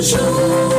为？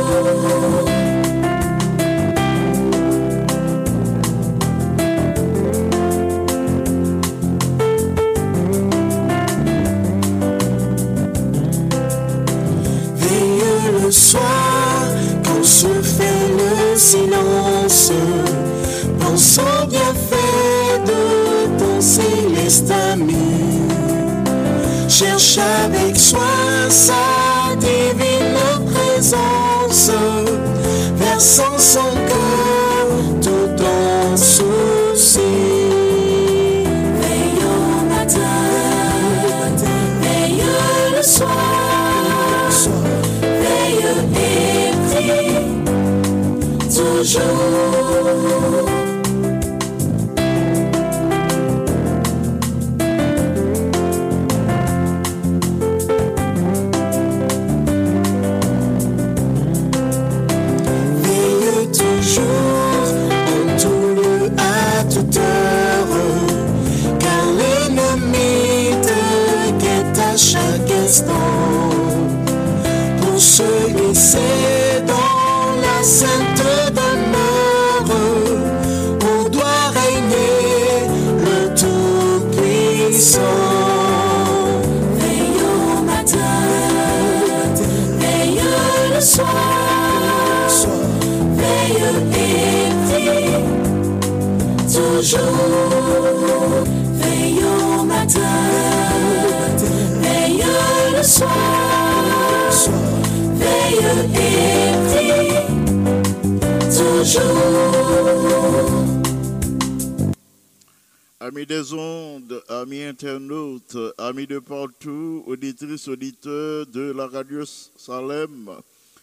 Amis des ondes, amis internautes, amis de partout, auditrices, auditeurs de la radio Salem,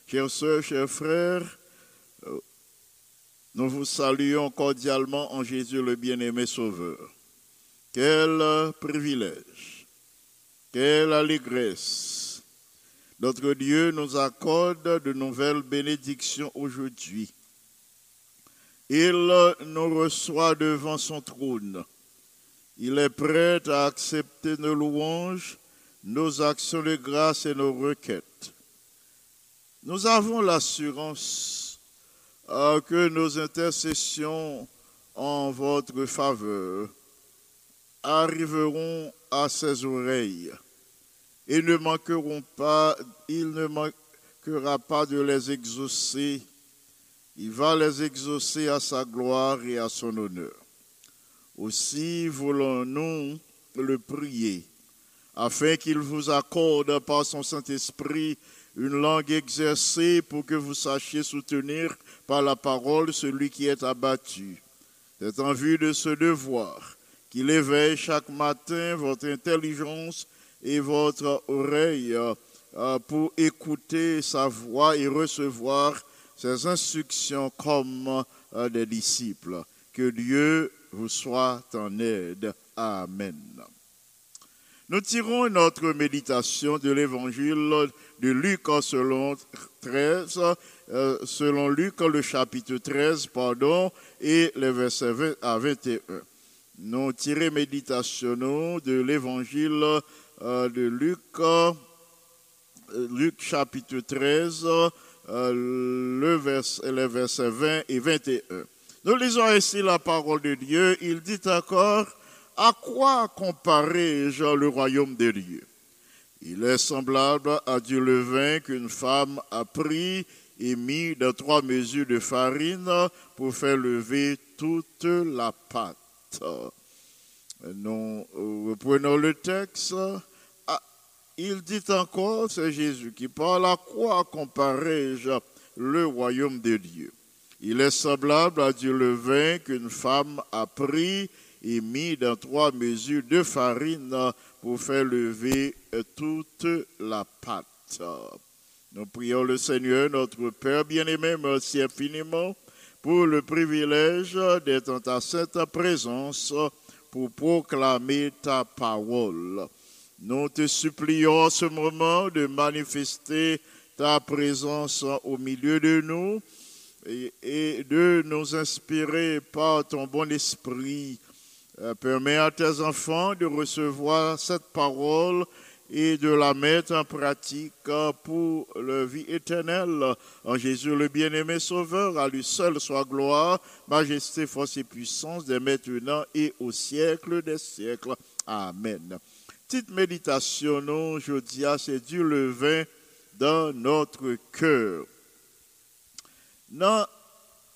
chers sœurs, chers frères, nous vous saluons cordialement en Jésus le bien-aimé Sauveur. Quel privilège, quelle allégresse. Notre Dieu nous accorde de nouvelles bénédictions aujourd'hui. Il nous reçoit devant son trône. Il est prêt à accepter nos louanges, nos actions de grâce et nos requêtes. Nous avons l'assurance euh, que nos intercessions en votre faveur arriveront à ses oreilles et ne manqueront pas, il ne manquera pas de les exaucer. Il va les exaucer à sa gloire et à son honneur. Aussi voulons-nous le prier, afin qu'il vous accorde par son Saint-Esprit une langue exercée pour que vous sachiez soutenir par la parole celui qui est abattu. C'est en vue de ce devoir qu'il éveille chaque matin votre intelligence et votre oreille euh, pour écouter sa voix et recevoir ses instructions comme euh, des disciples. Que Dieu vous soit en aide. Amen. Nous tirons notre méditation de l'évangile de Luc selon 13, euh, selon Luc le chapitre 13, pardon, et les versets 20 à 21. Nous tirons méditation de l'évangile euh, de Luc, euh, Luc chapitre 13, le vers, les versets 20 et 21. Nous lisons ainsi la parole de Dieu. Il dit encore, à quoi comparer-je le royaume de Dieu Il est semblable à du levain qu'une femme a pris et mis dans trois mesures de farine pour faire lever toute la pâte. Nous reprenons le texte. Ah, il dit encore, c'est Jésus qui parle, à quoi comparer-je le royaume de Dieu Il est semblable à du levain qu'une femme a pris et mis dans trois mesures de farine pour faire lever toute la pâte. Nous prions le Seigneur, notre Père bien-aimé, merci infiniment pour le privilège d'être en ta sainte présence pour proclamer ta parole. Nous te supplions en ce moment de manifester ta présence au milieu de nous et, de nous inspirer par ton bon esprit euh, permets à tes enfants de recevoir cette parole et de la mettre en pratique pour la vie éternelle. En Jésus le bien-aimé Sauveur, à lui seul soit gloire, majesté, force et puissance, dès maintenant et au siècle des siècles. Amen. Petite méditation, non, je dis, c'est du levain dans notre cœur. Dans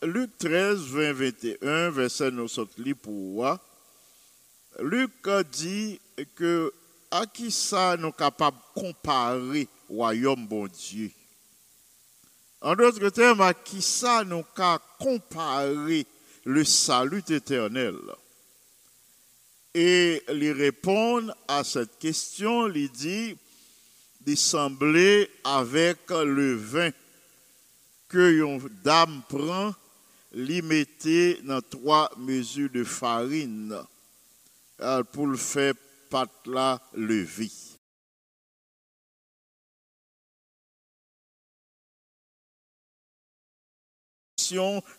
Luc 13, 20, 21, verset nous sommes pour Luc dit que à qui ça nous capable de comparer royaume bon Dieu? En d'autres termes, à qui ça nous capable comparer le salut éternel? Et lui répondre à cette question, il dit de avec le vin que une dame prend, l'y mettait dans trois mesures de farine euh, pour le faire pat la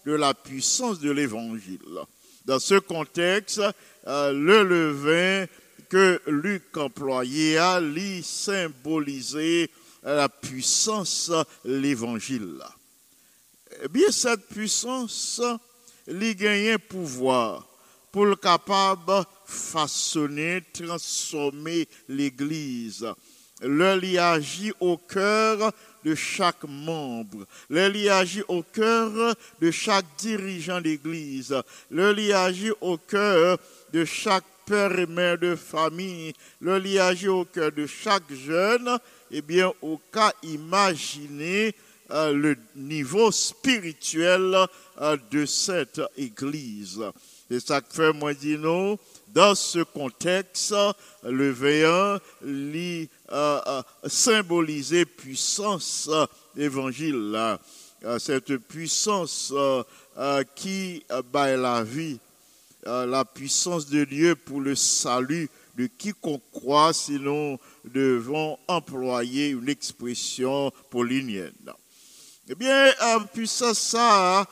de la puissance de l'évangile. Dans ce contexte, euh, le levain que Luc employait a lui symbolisé la puissance de l'évangile. Eh bien, cette puissance, lui gagne pouvoir pour le capable façonner, transformer l'Église. Le y agit au cœur de chaque membre. Le y agit au cœur de chaque dirigeant d'Église. Le y agit au cœur de chaque père et mère de famille. Le y agit au cœur de chaque jeune. Eh bien, au cas imaginer euh, le niveau spirituel euh, de cette Église. C'est ça fait moi dis. Dans ce contexte, le veillant lit euh, euh, symboliser puissance évangile, euh, cette puissance qui bat la vie, la puissance de Dieu pour le salut de quiconque croit, sinon devons employer une expression paulinienne. Eh bien, en puissance ça,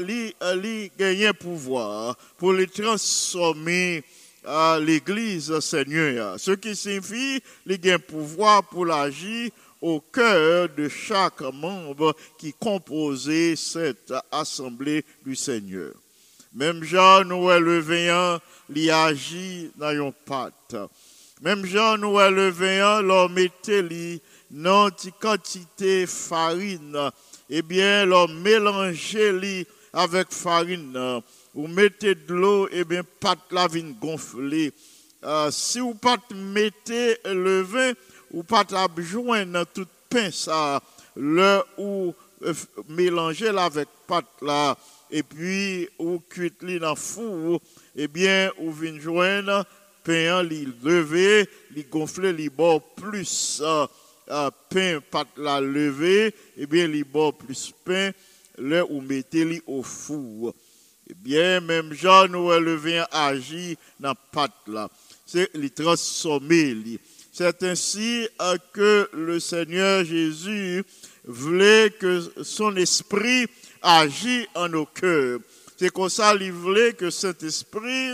lui, lui gagner pouvoir pour le transformer à l'église Seigneur. Ce qui signifie qu'il gagne pouvoir pour l'agir au cœur de chaque membre qui composait cette assemblée du Seigneur. Même Jean nous est levé, il agit dans pâte. Même Jean nous est levé, l'homme mettait dans quantité farine eh bien, l'homme mélangez avec farine, ou mettez de l'eau, eh bien, pâte la vin gonflée. Euh, si vous pas mettez le vin, ou pas joindre tout pain ça, le ou euh, mélangez avec pâte là, et puis ou cuite dans le four, eh bien, ou vin joindre pain li levé, li gonflé, li bon plus. Euh, pain pat la levé, eh bien, li bon plus pain, là où mettez li au four. Eh bien, même Jean nous le vin agit dans pâte là. C'est les transformer. li. C'est ainsi euh, que le Seigneur Jésus voulait que son esprit agit en nos cœurs. C'est comme ça qu'il voulait que cet esprit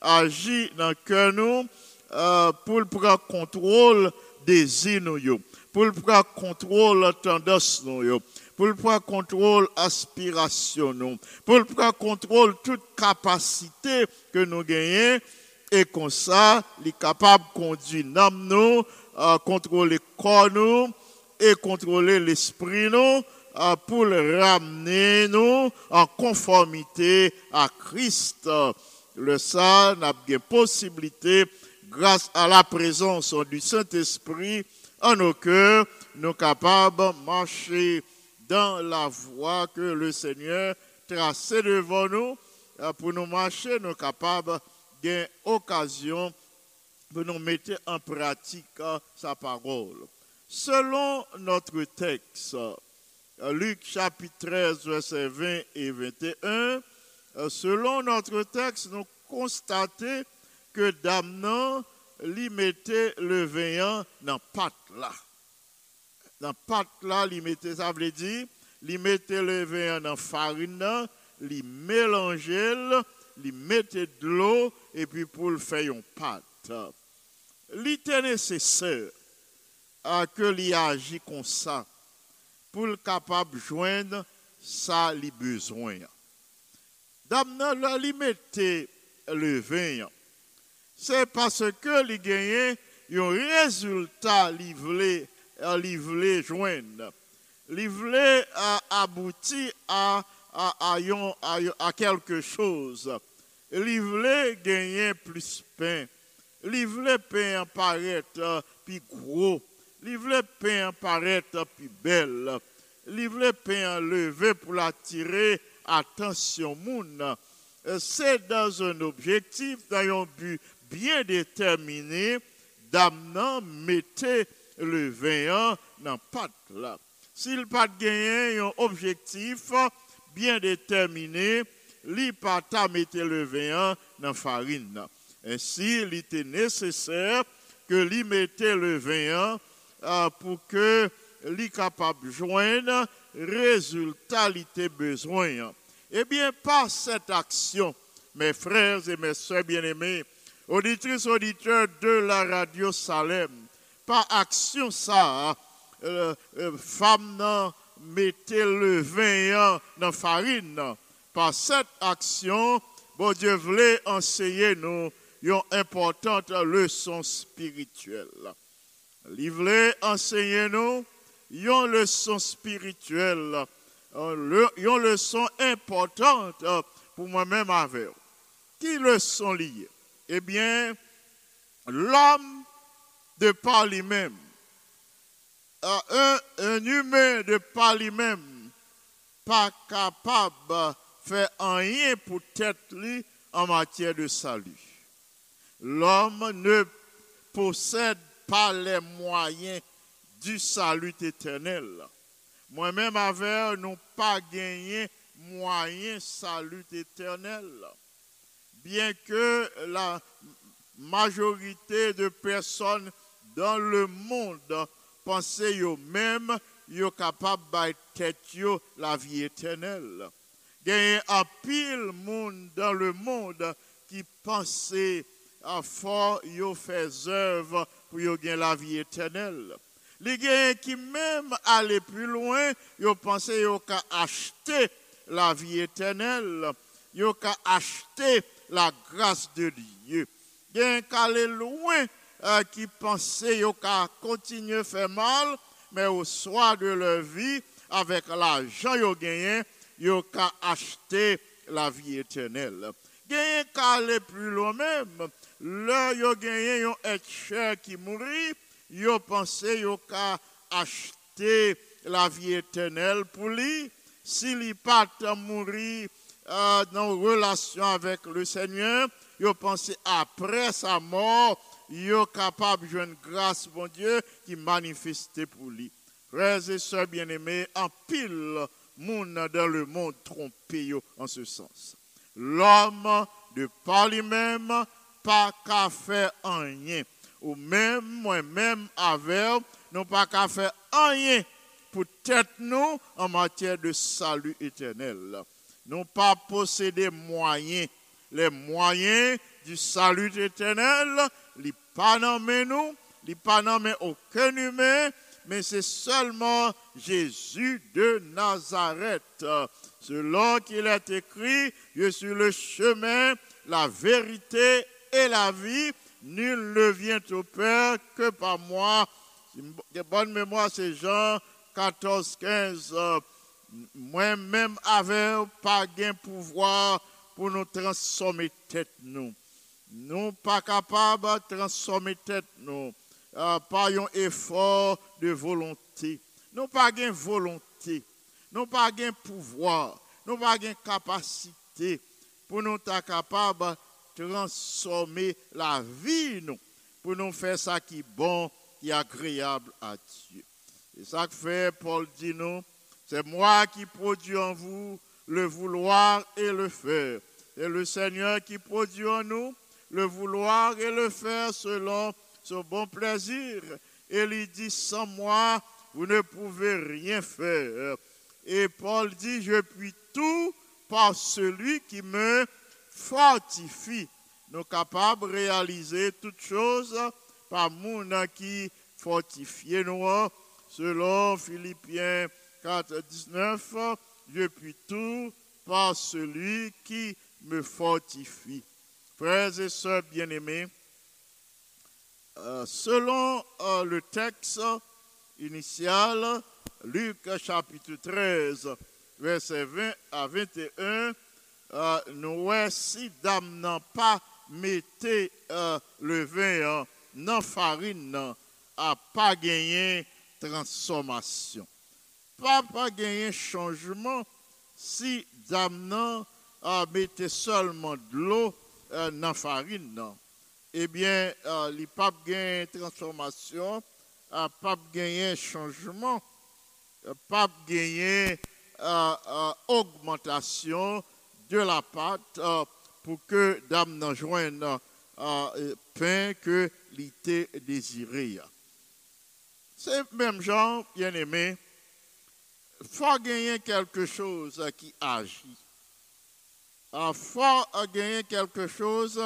agit dans le cœur nous euh, pour le prendre contrôle des îles. Pour le prendre contrôle tendance pour le prendre contrôle aspiration nous, pour le prendre contrôle toute capacité que nous gagnons et comme ça, il est capable de conduire l'âme nous, euh, contrôler le corps nous et contrôler l'esprit nous pour le ramener nous en conformité à Christ. Le ça n'a pas possibilité, grâce à la présence du Saint-Esprit en nos cœurs, nous capables de marcher dans la voie que le Seigneur traçait devant nous. Euh, Pour nous marcher, nous capables d'une occasion de nous mettre en pratique euh, sa parole. Selon notre texte, euh, Luc chapitre 13, versets 20 et 21, euh, selon notre texte, nous constatons que Damnan mettait le vin dans pâte là. Dans pâte là, ça veut dire, mettait le vin dans farine, là, lui mélangeait, mettait de l'eau, et puis pour le faire une pâte. Il était nécessaire à que lui agit comme ça pour le capable de joindre ça besoin. Lui mettait le vin. C'est parce que lui gagnait un résultat euh, lui voulait joindre. Euh, aboutir à, à, à, quelque chose. Lui voulait gagner plus pain. Voulait pain paraître euh, plus gros. Voulait pain paraître plus belle. Voulait pain lever pour l'attirer attention moun. Euh, C'est dans un objectif, dans un but bien déterminé, d'amenant mettait le vin dans pâte là. S'il pas gagné un objectif bien déterminé, li pas ta mettre le vin dans farine. Ainsi, il était nécessaire que li mettait le vin euh, pour que li capable joindre résultat li besoin. Eh bien, par cette action, mes frères et mes soeurs bien-aimés, auditrices, auditeurs de la radio Salem, par action ça, euh, euh, femme nan mettez le vin dans farine. Par cette action, bon Dieu voulait enseigner nous une importante leçon spirituelle. Il voulait enseigner nous une leçon spirituelle, une une leçon importante pour moi-même avec. vous. Qui leçon liée? Eh bien, l'homme de par lui-même, un, un humain de par lui-même, pas capable de faire rien pour tête lui en matière de salut. L'homme ne possède pas les moyens du salut éternel. Moi-même, avec nous pas gagné moyen salut éternel. Bien que la majorité de personnes dans le monde pensaient eux-mêmes yo capable de tête la vie éternelle. Il y a un pile monde dans le monde qui pensait à fort yo fait œuvre pour gagner la vie éternelle. Les gens qui même allaient plus loin, yo pensaient yo qu'à acheter la vie éternelle, yo qu'à acheter la grâce de Dieu. Il y a qui aller loin euh, qui pensaient yo qu'à continuer à faire mal, mais au soir de leur vie, avec l'argent yo gagné, yo qu'à acheter la vie éternelle. Gagné qu'à aller plus loin même, là yo gagné un être cher qui mourit, yo pensé yo qu'à acheter la vie éternelle pour lui, s'il y pas mourir euh, dans relation avec le Seigneur, yo pensé après sa mort, yo capable de jouer une grâce, bon Dieu, qui manifestait pour lui. Frères et sœurs bien-aimés, en pile, monde dans le monde trompé en ce sens. L'homme de par lui-même, pas qu'à faire rien. Ou même, moi-même, avec, non pas qu'à faire rien pour tête nous en matière de salut éternel. Non pas posséder moyens. Les moyens du salut éternel, les pas nous, les pas aucun humain, mais c'est seulement Jésus de Nazareth. Selon qu'il est écrit, je suis le chemin, la vérité et la vie. Nul ne vient au Père que par moi. De bonne mémoire, c'est Jean 14, 15. Moi-même, avec pas gain pouvoir pour nous transformer tête nous. Nous pas capables de transformer tête nous. Euh, par un effort de volonté. Nous pas gain volonté. Nous pas pouvoir. Nous pas capacité pour nous être capables de transformer la vie nous. Pour nous faire ça qui est bon, est agréable à Dieu. Et ça que fait Paul dit nous, c'est moi qui produis en vous le vouloir et le faire. C'est le Seigneur qui produit en nous le vouloir et le faire selon son bon plaisir. Et il dit, sans moi, vous ne pouvez rien faire. Et Paul dit, je puis tout par celui qui me fortifie. Nous capables de réaliser toutes choses par mon qui fortifie nous. Selon Philippiens 4, 19, je puis tout par celui qui me fortifie. Frères et sœurs bien-aimés, euh, selon euh, le texte initial, Luc chapitre 13, verset 20 à 21, euh, nous voici dame n'a pas mettez euh, le vin dans farine à pas gagner transformation. Pas pas gagner changement si dame n'a euh, mettez seulement de l'eau euh, dans farine. non. Eh bien, euh, les pas gagner transformation, euh, euh, pas gagner euh, euh, augmentation de la pâte euh, pour que dame n'en joigne euh, euh, pain que l'été désiré. C'est même genre, bien aimé, faut gagner quelque chose qui agit. Il faut gagner quelque chose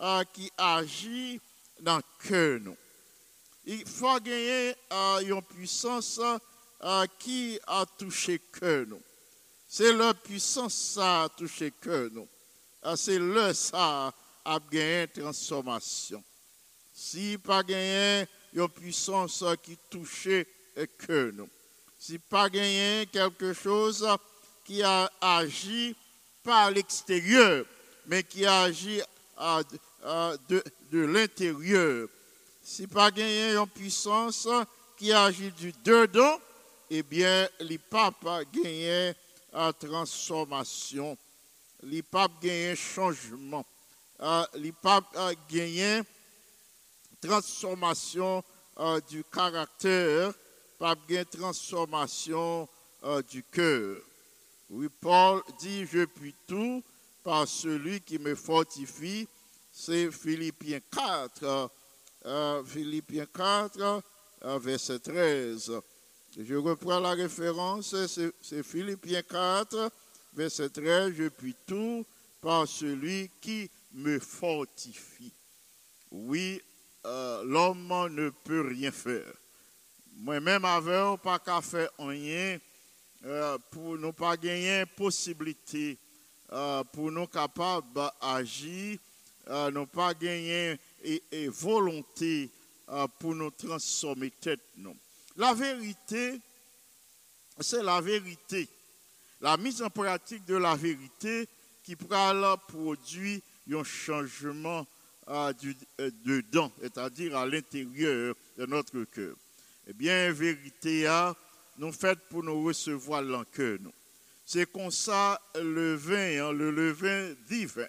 euh, qui agit dans cœur. nous. Il faut gagner euh, une puissance euh, qui a touché cœur. nous. C'est la puissance ça a touché cœur. nous. C'est le ça a gagné transformation. Si pas gagné une puissance qui touchait cœur. nous. Si pas gagné quelque chose qui a agi pas à l'extérieur, mais qui agit à- à- de, l'intérieur. Si pas gagné une puissance qui agit du dedans, eh bien, les papes gagné à transformation, les papes gagné changement, Euh, les papes gagné transformation euh, du caractère, pape gagné transformation euh, du cœur. Oui, Paul dit, je puis tout par celui qui me fortifie. C'est Philippiens 4, euh, Philippiens 4, euh, verset 13. Je reprends la référence, c'est Philippiens 4, verset 13, je puis tout par celui qui me fortifie. Oui, euh, l'homme ne peut rien faire. Moi-même, avec, pas qu'à faire rien, euh, pour nous pas gagner possibilité, euh, pour nous capables d'agir, euh, nous pas gagner et, volonté euh, pour nous transformer. Non. La vérité, c'est la vérité. La mise en pratique de la vérité qui produire un changement euh, du, dedans, c'est-à-dire à, l'intérieur de notre cœur. Eh bien, vérité, a, nous faite pour nous recevoir dans le cœur. nous. C'est comme ça le vin, hein, le levain divin.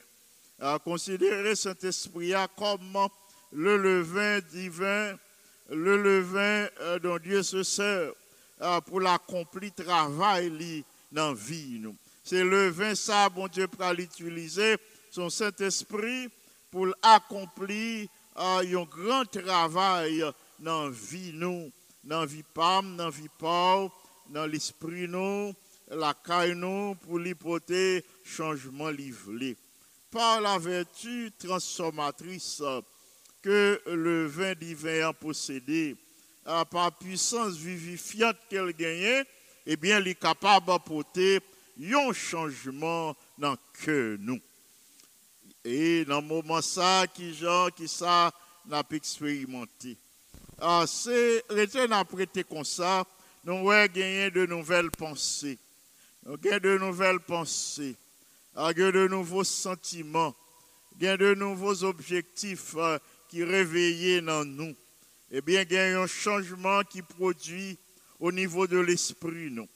À considérer Saint-Esprit a comme le levain divin, le levain euh, dont Dieu se sert euh, pour l'accompli travail dans la vie. C'est le vin ça, bon Dieu, pour l'utiliser, son Saint-Esprit, pour accomplir euh, un grand travail dans la vie dans la vie PAM, dans la vie pauvre, dans l'esprit nous, la caille nous, pour l'hypothèse changement livré. Par la vertu transformatrice que le vin divin a possédé, par puissance vivifiante qu'elle gagne, eh bien, il est capable d'apporter un changement dans cœur nous. Et dans le moment ça, qui genre, qui ça, n'a pas expérimenté. Ah, c'est, l'été n'a prêté comme ça, nous avons gagné de nouvelles pensées. Nous de nouvelles pensées, ah, de nouveaux sentiments, de nouveaux objectifs euh, qui réveillent dans nous. Eh bien, a un changement qui produit au niveau de l'esprit, nous.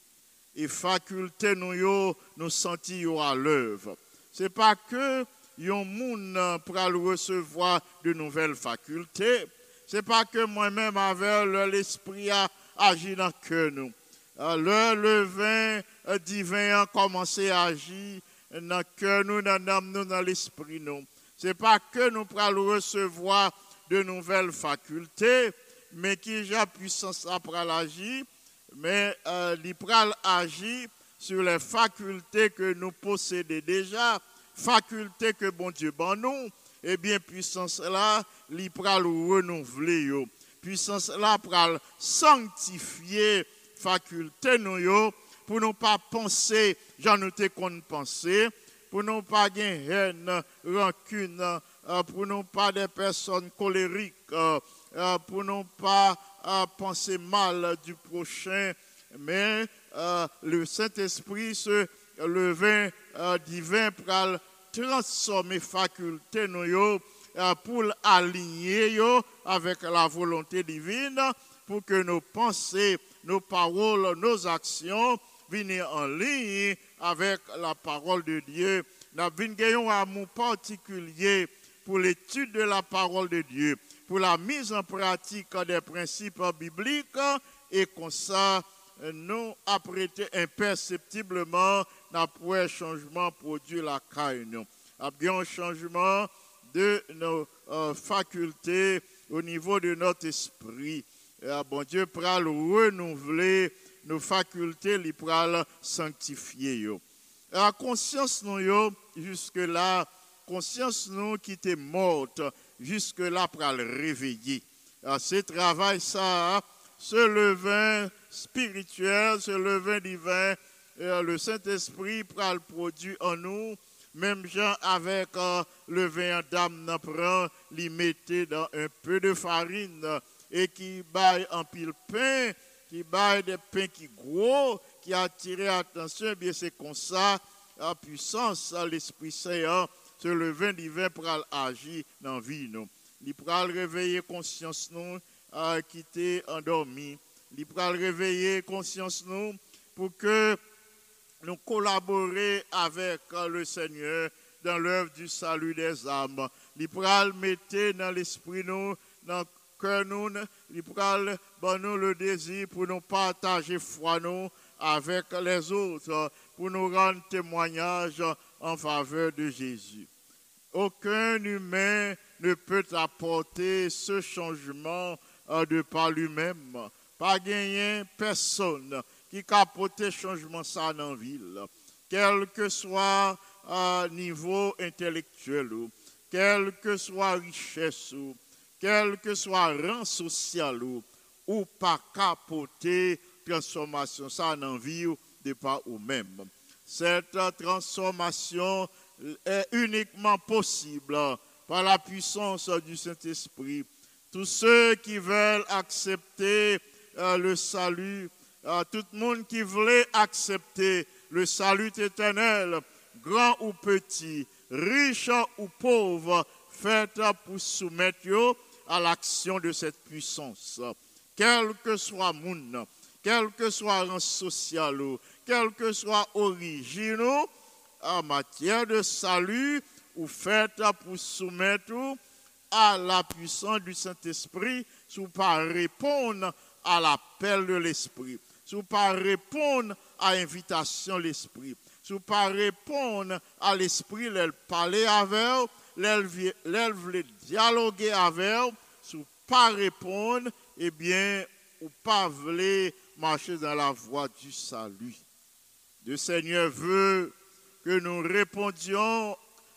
Et faculté, nous, yo, nous à l'œuvre. C'est pas que yon moun pour recevoir de nouvelles facultés. C'est pas que moi-même, avec l'esprit a agi dans cœur, nous. Le, le vin divin a commencé à agir dans cœur, nous, dans dans l'esprit, nous. C'est pas que nous pourrons recevoir de nouvelles facultés, mais qui a puissance à agir, mais euh, agir sur les facultés que nous possédons déjà, facultés que bon Dieu ban nous, eh bien, puissance là, il pral renouveler. Puissance là pral sanctifier faculté nous pour ne pas penser, j'en étais qu'on pensait, pour ne pas gagner haine, rancune, euh, pour ne pas des personnes colériques, euh, euh, pour ne pas penser mal du prochain, mais le Saint-Esprit, ce, le vin divin, pour transformer faculté nous pour aligner avec la volonté divine, pour que nos pensées, nos paroles, nos actions viennent en ligne avec la parole de Dieu. Nous avons un amour particulier pour l'étude de la parole de Dieu, pour la mise en pratique des principes bibliques et comme ça, nous apprêter imperceptiblement un changement produit la caille. Avons un changement de nos euh, facultés au niveau de notre esprit. Ah, bon Dieu pourra renouveler nos facultés, il pourra sanctifier. La conscience, nous, jusque-là, conscience nous qui était morte jusque-là le réveiller. Ce travail, ça, ce levain spirituel, ce levain divin, le Saint-Esprit le produit en nous, même gens avec euh, le vin d'âme prend, l'y mettait dans un peu de farine et qui baille en pile pain, qui baille des pains qui gros, qui attire attention, eh bien c'est comme ça, la puissance, l'Esprit Saint ce le vin divin pour agir dans la vie. Nous. Il pourra réveiller conscience nous à quitter endormi. Il pourra réveiller conscience nous pour que nous collaborer avec le Seigneur dans l'œuvre du salut des âmes. Pourra mettre dans l'esprit nous, dans le cœur nous, il pourra nous le désir pour nous partager foi nous avec les autres, pour nous rendre témoignage en faveur de Jésus. Aucun humain ne peut apporter ce changement euh, de par lui-même. Pas gagner personne qui apporter changement ça dans ville, quel que soit euh, niveau intellectuel, quel que soit richesse, quel que soit rang social, ou pas capoter transformation ça dans la vie de par vous-même. Cette transformation est uniquement possible par la puissance du Saint-Esprit. Tous ceux qui veulent accepter euh, le salut, tout le monde qui voulait accepter le salut éternel, grand ou petit, riche ou pauvre, faites pour soumettre à l'action de cette puissance. Quel que soit monde, quel que soit rang social, quel que soit origine, en matière de salut, ou faites pour soumettre à la puissance du Saint-Esprit, sous pas répondre à l'appel de l'Esprit, sous pas répondre à l'invitation de l'Esprit, sou pa repon à l'esprit, lèl pale avèl, lèl vi- lèl vle dialogue avèl, sou pa repon, ebyen, ou pas vle marcher dans la voie du salut. Le Seigneur veut que nous répondions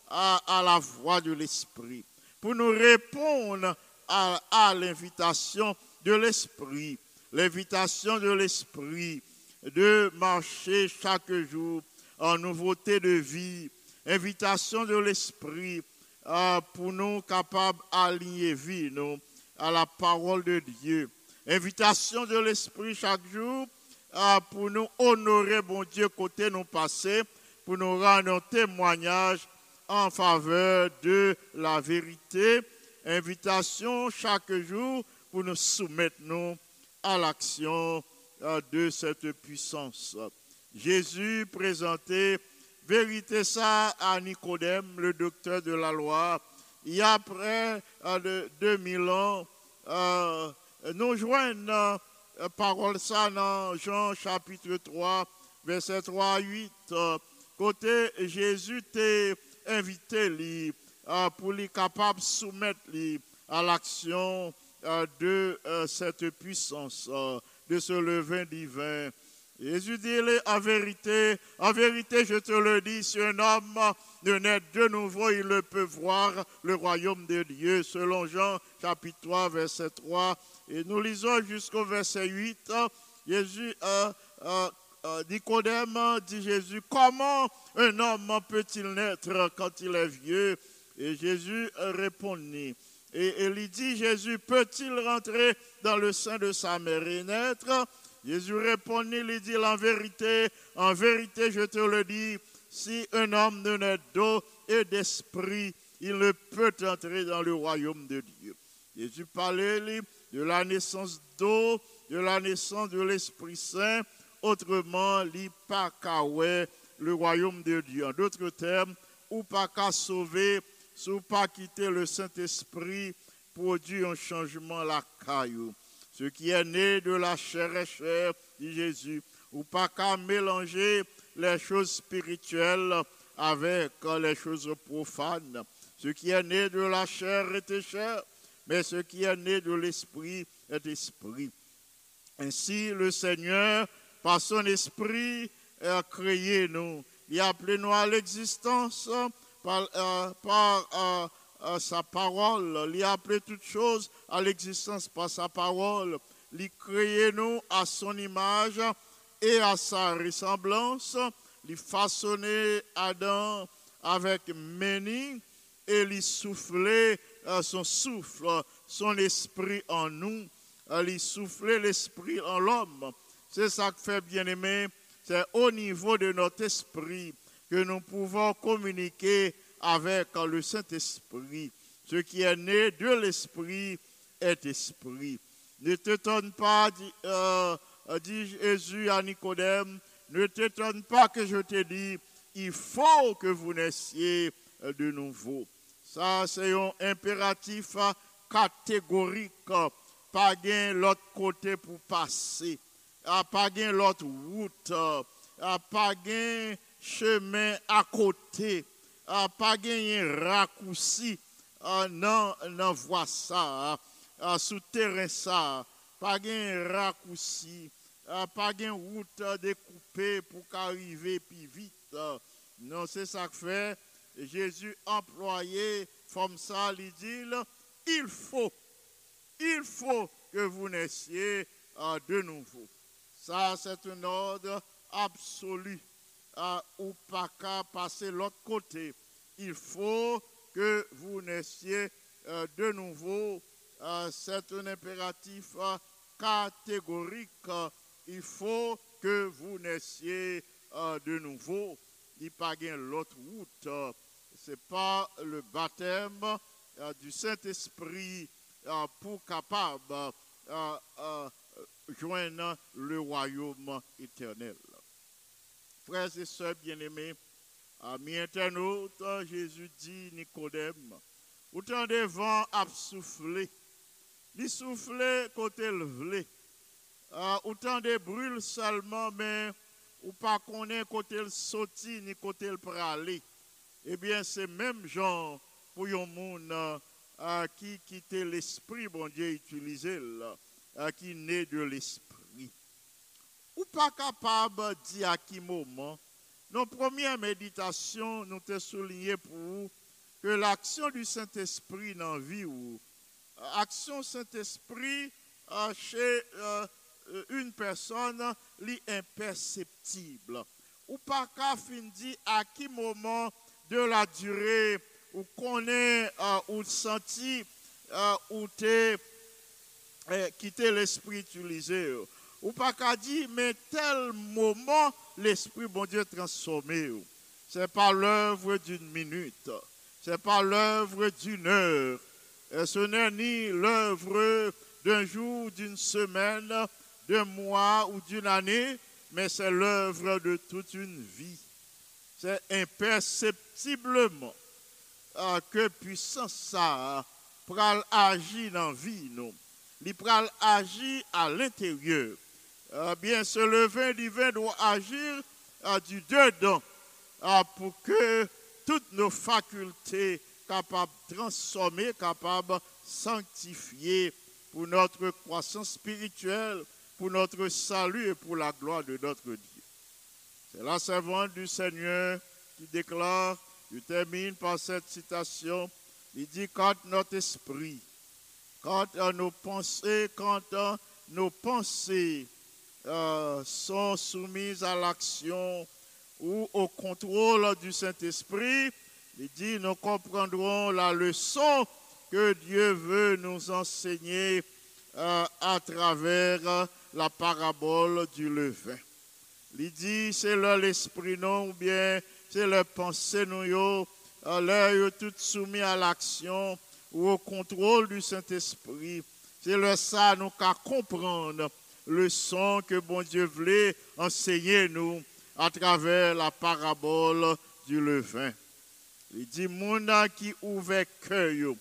à, la voix de l'Esprit, pour nous répondre à l'invitation de l'Esprit, l'invitation de l'Esprit de marcher chaque jour en nouveauté de vie, invitation de l'Esprit euh, pour nous capables d'aligner vie nous, à la parole de Dieu. Invitation de l'Esprit chaque jour euh, pour nous honorer, bon Dieu, côté nous passé, pour nous rendre un témoignage en faveur de la vérité. Invitation chaque jour pour nous soumettre nous à l'action de cette puissance. Jésus présentait vérité ça à Nicodème, le docteur de la loi. Il y a près de 2000 ans, euh, nous joignons euh, parole ça dans Jean chapitre 3, verset 3 à 8. euh, côté Jésus t'a invité lui, euh, pour lui capable de soumettre lui à l'action de cette puissance, de ce levain divin. Jésus dit en vérité, en vérité, je te le dis, si un homme ne naît de nouveau, il ne peut voir le royaume de Dieu, selon Jean chapitre 3, verset 3. Et nous lisons jusqu'au verset 8. Jésus, euh, euh, euh, Nicodème dit Jésus, comment un homme peut-il naître quand il est vieux? Et Jésus répondit. Et il dit, Jésus, peut-il rentrer dans le sein de sa mère et naître Jésus répondit, il dit, en vérité, en vérité, je te le dis, si un homme ne naît d'eau et d'esprit, il ne peut entrer dans le royaume de Dieu. Jésus parlait de la naissance d'eau, de la naissance de l'Esprit Saint, autrement, ouais le royaume de Dieu. En d'autres termes, ou pas qu'à sauver, ou pas quitter le Saint-Esprit, produit un changement la caillou. Ce qui est né de la chair est chair, dit Jésus, ou pas qu'à mélanger les choses spirituelles avec les choses profanes. Ce qui est né de la chair est chair, mais ce qui est né de l'esprit est esprit. Ainsi, le Seigneur, par son esprit, a créé nous. Il a appelé nous à l'existence par, euh, euh, euh, sa parole. Il a appelé toutes choses à l'existence par sa parole. Il créé nous à son image et à sa ressemblance. Il façonné Adam avec Méni et il soufflé son souffle, son esprit en nous. Il soufflé l'esprit en l'homme. C'est ça que fait bien aimé. C'est au niveau de notre esprit que nous pouvons communiquer avec le Saint-Esprit. Ce qui est né de l'esprit est esprit. Ne t'étonne pas, dit, euh, Jésus à Nicodème, ne t'étonne pas que je te dis, il faut que vous naissiez de nouveau. Ça, c'est un impératif catégorique. Pas gain l'autre côté pour passer. Ah, Pas gain l'autre route. Ah, Pas gain chemin à côté. Ah, Pas gain raccourci. Ah, Non, non, vois ça. Ah, Souterrain ça. Pas gain raccourci. Ah, Pas gain route découpée pour qu'arriver plus vite. Non, c'est ça que fait. Jésus employé comme ça, il dit, il faut, il faut que vous naissiez de nouveau. Ça, c'est un ordre absolu, ou pas qu'à passer l'autre côté. Il faut que vous naissiez euh, de nouveau. Euh, c'est un impératif euh, catégorique. Il faut que vous naissiez de nouveau. Il n'y a pas l'autre route. euh, c'est pas le baptême du Saint-Esprit pour capable joindre le royaume éternel. Frères et sœurs bien-aimés, amis internautes, Jésus dit Nicodème, autant de vent a soufflé, il soufflé côté le vlé, Euh, autant de brûle seulement, mais ou pas connaît côté le sorti ni côté le praler. Eh bien, c'est même genre pour un monde euh, qui quitte l'esprit, bon Dieu, utilisé euh, qui naît de l'esprit. Ou pas capable de dire à qui moment, nos premières méditations nous te souligné pour vous que l'action du Saint-Esprit dans la vie ou euh, action Saint-Esprit euh, chez euh, une personne li imperceptible. Ou pas qu'à fin dit à qui moment de la durée ou connaît euh, ou senti ou t'es quitté l'esprit utilisé. Ou pas qu'à dire, mais tel moment, l'esprit, bon Dieu, transformé. C'est pas l'œuvre d'une minute. C'est pas l'œuvre d'une heure. Et ce n'est ni l'œuvre d'un jour, d'une semaine, d'un mois ou d'une année, mais c'est l'œuvre de toute une vie. C'est imperceptiblement euh, que puissance ça pral agir dans la vie, nous. Il pral agir à l'intérieur. Euh, bien, ce levain divin doit agir euh, du dedans euh, pour que toutes nos facultés capables de transformer, capables de sanctifier pour notre croissance spirituelle, pour notre salut et pour la gloire de notre Dieu. C'est la servante du Seigneur qui déclare, je termine par cette citation, il dit quand notre esprit, quand nos pensées, quand nos pensées euh, sont soumises à l'action ou au contrôle du Saint-Esprit, il dit nous comprendrons la leçon que Dieu veut nous enseigner euh, à travers la parabole du levain. Il dit, c'est là l'esprit non, ou bien c'est la pensée yo, euh, yo tout soumis à l'action ou au contrôle du Saint-Esprit. C'est le ça nous qu'à comprendre le son que bon Dieu voulait enseigner nous à travers la parabole du levain. Il dit, mon qui ouvert cœur,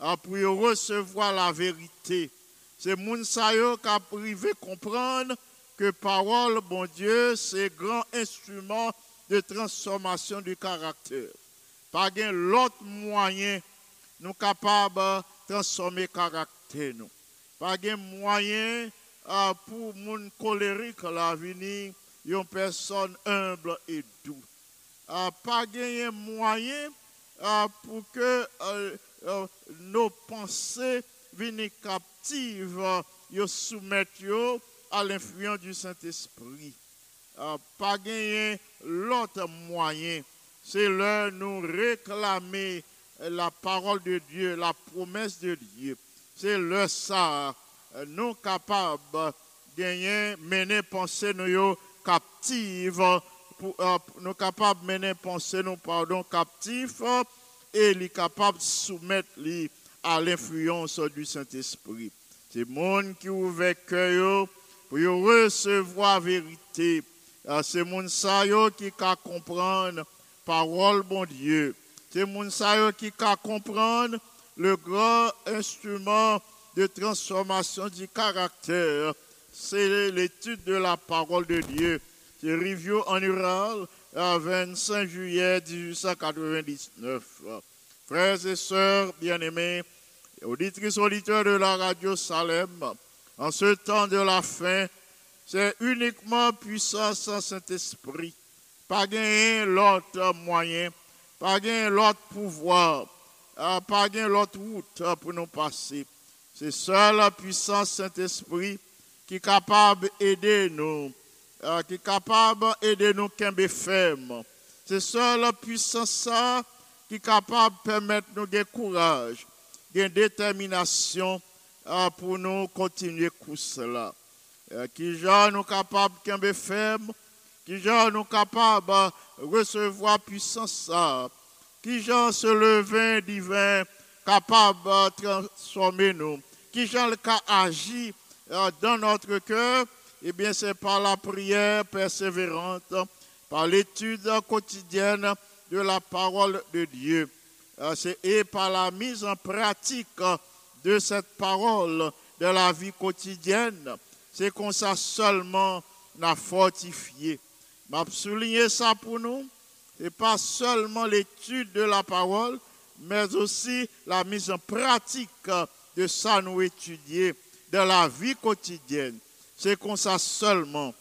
a pour recevoir la vérité. C'est yo qui a privé comprendre que parole, bon Dieu, c'est grand instrument de transformation du caractère. Pas gen l'autre moyen nous capables de transformer caractère nous. Gen moyen pour moun colérique la venir une personne humble et doux. Euh, pas gen moyen pour que euh, euh, nos pensées viennent captives, yo soumettent à l'influence du Saint-Esprit. Pas gagner l'autre moyen, c'est leur nous réclamer la parole de Dieu, la promesse de Dieu. C'est le ça, euh, nous capables de mener pensée nous captive, pour, euh, nous capables mener pensée nous pardon captif et les soumettre à l'influence du Saint-Esprit. C'est le monde qui ouvre cœur pour recevoir la vérité. Ah, C'est sa yo qui ka comprendre parole bon Dieu. C'est yo qui ka comprendre le grand instrument de transformation du caractère. C'est l'étude de la parole de Dieu. C'est Review en Ural, à 25 juillet 1899. Frères et sœurs bien-aimés, auditrices, auditeurs de la radio Salem, en ce temps de la fin, c'est uniquement puissance en Saint-Esprit. Pas gagner l'autre moyen, pas gagner l'autre pouvoir, euh, pas gagner l'autre route pour nous passer. C'est seule la puissance Saint-Esprit qui est capable d'aider nous, euh, qui est capable d'aider nous qu'un ferme. C'est seule la puissance qui est capable de permettre nous de courage, de détermination euh, pour nous continuer comme cela. Euh, qui genre nous capable de ferme, qui genre nous capable de recevoir puissance qui genre ce levain divin capable de transformer nous, qui cas agit euh, dans notre cœur, eh bien c'est par la prière persévérante, par l'étude quotidienne de la parole de Dieu, Euh, et par la mise en pratique de cette parole de la vie quotidienne. C'est comme ça seulement n'a fortifié. m'a souligné ça pour nous. Et pas seulement l'étude de la parole, mais aussi la mise en pratique de ça nous étudier dans la vie quotidienne. C'est comme ça seulement.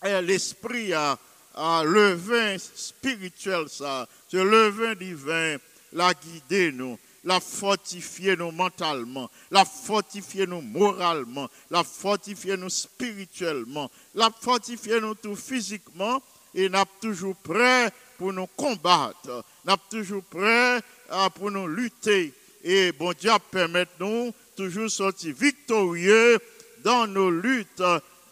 L'esprit a, a le vin spirituel, ça, ce levain divin, l'a guidé nous, l'a fortifié nous mentalement, l'a fortifié nous moralement, l'a fortifié nous spirituellement, l'a fortifié nous tout physiquement et n'a toujours prêt pour nous combattre, n'a toujours prêt ah, pour nous lutter. Et bon Dieu permet nous toujours sortir victorieux dans nos luttes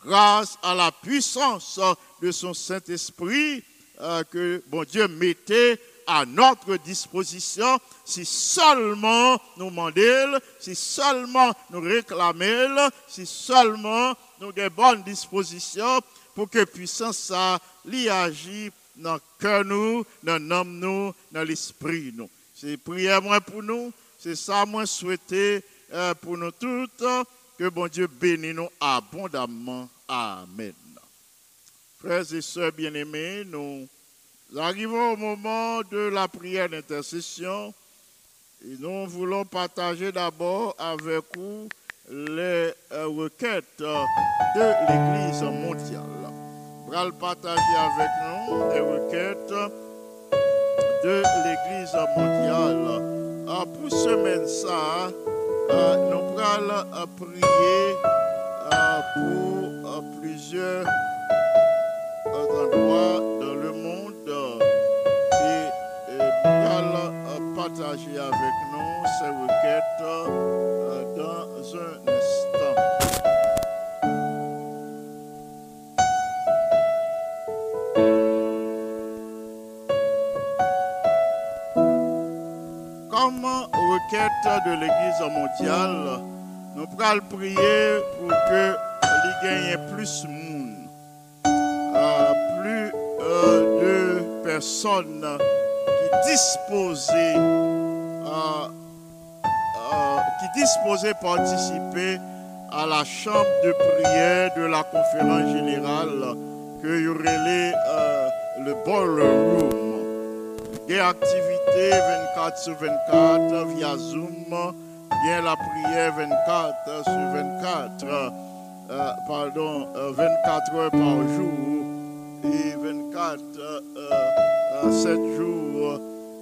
grâce à la puissance de son Saint-Esprit euh, que bon Dieu mettait à notre disposition si seulement nous demandons, si seulement nous réclamons, si seulement nous avons bonne disposition pour que puissance ça l'y agit dans le cœur nous, dans nous, dans l'esprit nous. C'est prière pour nous, c'est ça moi souhaiter euh, pour nous toutes que bon Dieu bénisse nous abondamment. Amen. Frères et sœurs bien-aimés, nous arrivons au moment de la prière d'intercession nous voulons partager d'abord avec vous les euh, requêtes de l'Église mondiale. Allons partager avec nous les requêtes de l'Église mondiale. Ah, pour semaine ça, ah, nous allons ah, prier pour plusieurs endroits dans le monde et, nous allons partager avec nous ces requêtes dans un instant. De l'Église mondiale, nous allons prier pour que il gagne plus de monde, euh, plus euh, de personnes qui disposaient, euh, qui disposaient participer à la chambre de prière de la conférence générale que y aurait euh, le ballroom. Des activités 24 sur 24 via Zoom, bien la prière 24 sur 24, euh, pardon, euh, 24 heures par jour et 24, euh, euh, 7 jours,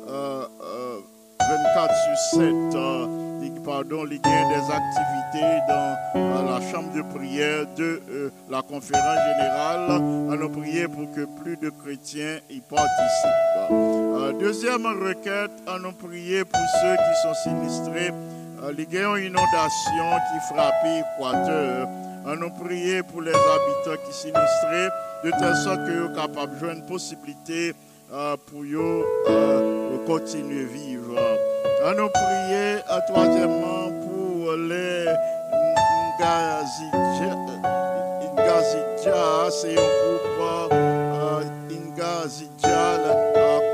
euh, euh, 24 sur 7. Pardon, y a des activités dans euh, la chambre de prière de euh, la conférence générale. Allons prier pour que plus de chrétiens y participent. Euh, deuxième requête, allons prier pour ceux qui sont sinistrés. Y a une inondation qui frappe l'Équateur. Allons prier pour les habitants qui sont sinistrés, de telle sorte que sont capables de une possibilité pour eux, continuer à vivre. Allons prier euh, troisièmement pour les Ngazidja. C'est un groupe euh, Ngazidja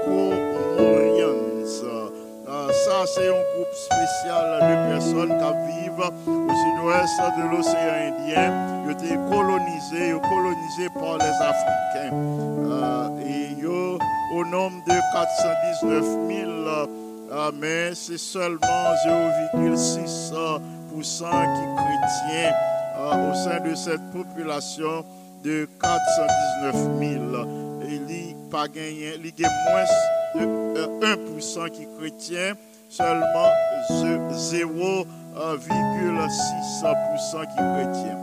Comorians. Euh, ça, c'est un groupe spécial de personnes qui vivent au sud-ouest de l'océan Indien. Ils ont été colonisés, colonisés par les Africains. Euh, et ils ont, au nombre de 419 000, euh, mais c'est seulement 0,6% euh, pour cent qui chrétiens euh, au sein de cette population de 419 000. Et il pas gagné, il y a moins de euh, 1% qui chrétien, seulement ze- 0,6% qui chrétien.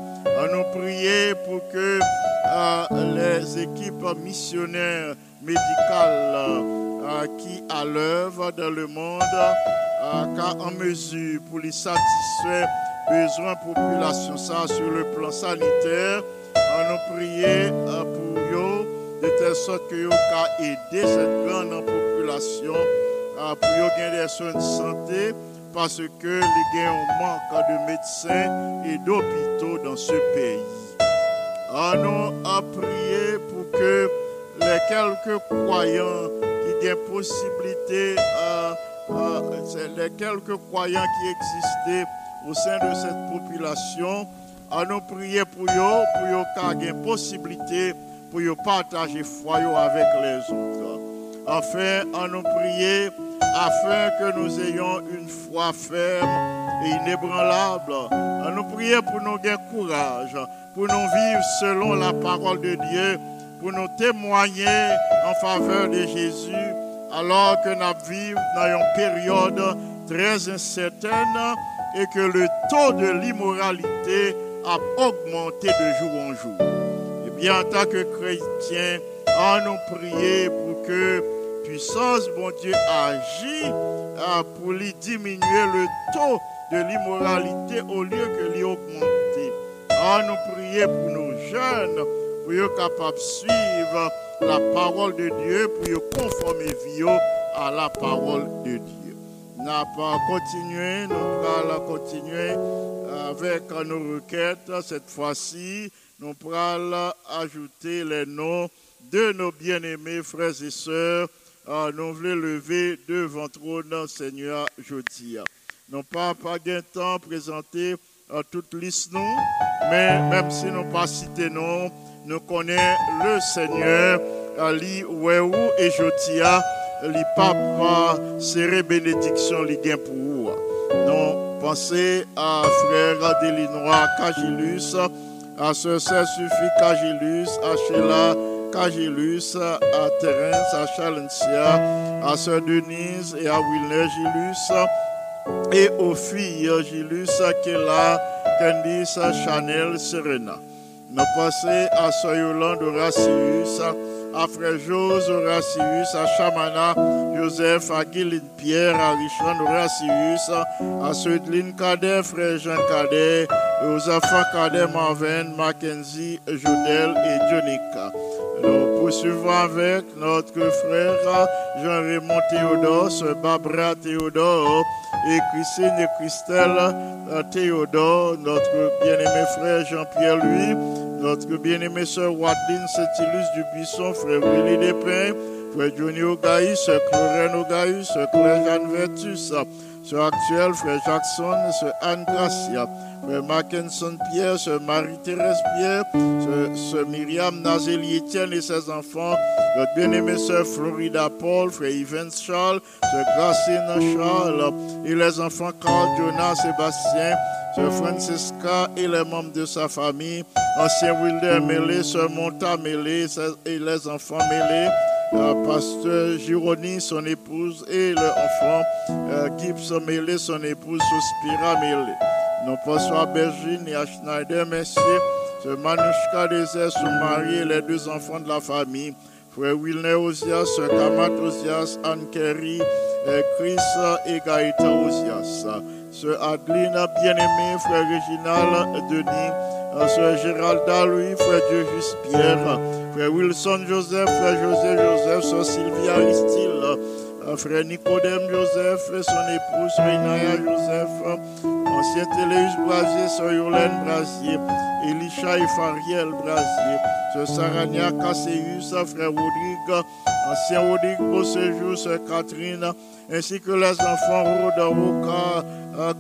Nous prier pour que euh, les équipes missionnaires médicales euh, qui à l'œuvre dans le monde, euh, car en mesure pour les satisfaire besoins population ça sur le plan sanitaire, on nous prier euh, pour eux de telle sorte que vous aider cette grande population euh, pour gagner des soins de santé parce que les gains un manque de médecins et d'hôpitaux dans ce pays. On a prié pour que les quelques croyants qui ont possibilité, euh, euh, les quelques croyants qui existaient au sein de cette population, on nous prié pour eux, pour eux qui possibilité pour y partager foi avec les autres. Enfin, en nous prier afin que nous ayons une foi ferme et inébranlable. En nous prier pour nous gagner courage, pour nous vivre selon la parole de Dieu, pour nous témoigner en faveur de Jésus, alors que nous vivons dans une période très incertaine et que le taux de l'immoralité a augmenté de jour en jour. Eh bien, en tant que chrétien, à nous prier pour que puissance, bon Dieu, agit ah, pour lui diminuer le taux de l'immoralité au lieu que lui augmenter. À nous prier pour nos jeunes, pour être capables de suivre la parole de Dieu, pour conformer vie à la parole de Dieu. N'a pas continué, nous allons continuer avec nos requêtes. Cette fois-ci, nous allons ajouter les noms de nos bien-aimés frères et sœurs. Ah, nous voulons lever devant trône, Seigneur, jeudi. Nous pas pas de temps présenter à toute liste nous, mais même si nous pas cité non, nous connaissons le Seigneur, Ali Wéou et Jotia, li papa bénédiction li gain pour vous. Pensez à frère Delinois Cagilus, à ce Suffit Cagilus, à Sheila Cagilus, à Terence, à Chalencia, à sœur Denise et à Wilner Gilus, et aux filles Gilus, Kela, Candice, Chanel, Serena. Nous passons à sœur Yolande Horacius, à frère Jose Horacius, à Chamana, Joseph, à Guiline Pierre, à Richard Horacius, à Sudeline Cadet, frère Jean Cadet, et aux Cadet Marvin, Mackenzie, Jodel et Jonica. Nous poursuivons avec notre frère Jean-Raymond Théodore, Barbara Théodore et Christine et Christelle euh, Théodore, notre bien-aimé frère Jean-Pierre Louis, notre bien-aimé sœur Wadeline Saint-Ilus du frère Willy Despins, frère Johnny Ogaïs, Clorène Ogaïs, Claire Jeanne Vertus, sœur Actuel, frère Jackson, sœur Anne Gracia, frère Mackinson Pierre, sœur Marie-Thérèse Pierre, sœur, Myriam Nazélie Etienne et ses enfants, notre bien-aimé sœur Florida Paul, frère Yves Charles, sœur Gracine Charles, et les enfants Carl, Jonas, Sébastien, sœur Francisca et les membres de sa famille, ancien Wilder Mélé, sœur Monta Mélé et les enfants Mélé, pasteur Gironi, son épouse, et leur enfant euh, Gibson Mélé, son épouse Sospira Mélé. Nous passons à Bergine et à Schneider, messieurs, ce Manouchka Désert, son mari et les deux enfants de la famille, frère Wilner Ozias, sœur Kamat Ozias, Anne Kerry, euh, Chris et Gaïta Ozias. Sœur Adeline, bien-aimée, frère Réginal Denis, euh, sœur Géralda Louis, frère Dieu Pierre, frère Wilson Joseph, frère José Joseph, sœur Sylvia Aristide, frère Nicodème Joseph son épouse Renaya Joseph, ancien Téléus Brasier, sœur Yolène Brasier, Elisha et Fariel Brasier, sœur Sarania Casséus, frère Rodrigue, ancien Rodrigue Beauséjour, sœur Catherine, ainsi que les enfants Roda Roca, euh,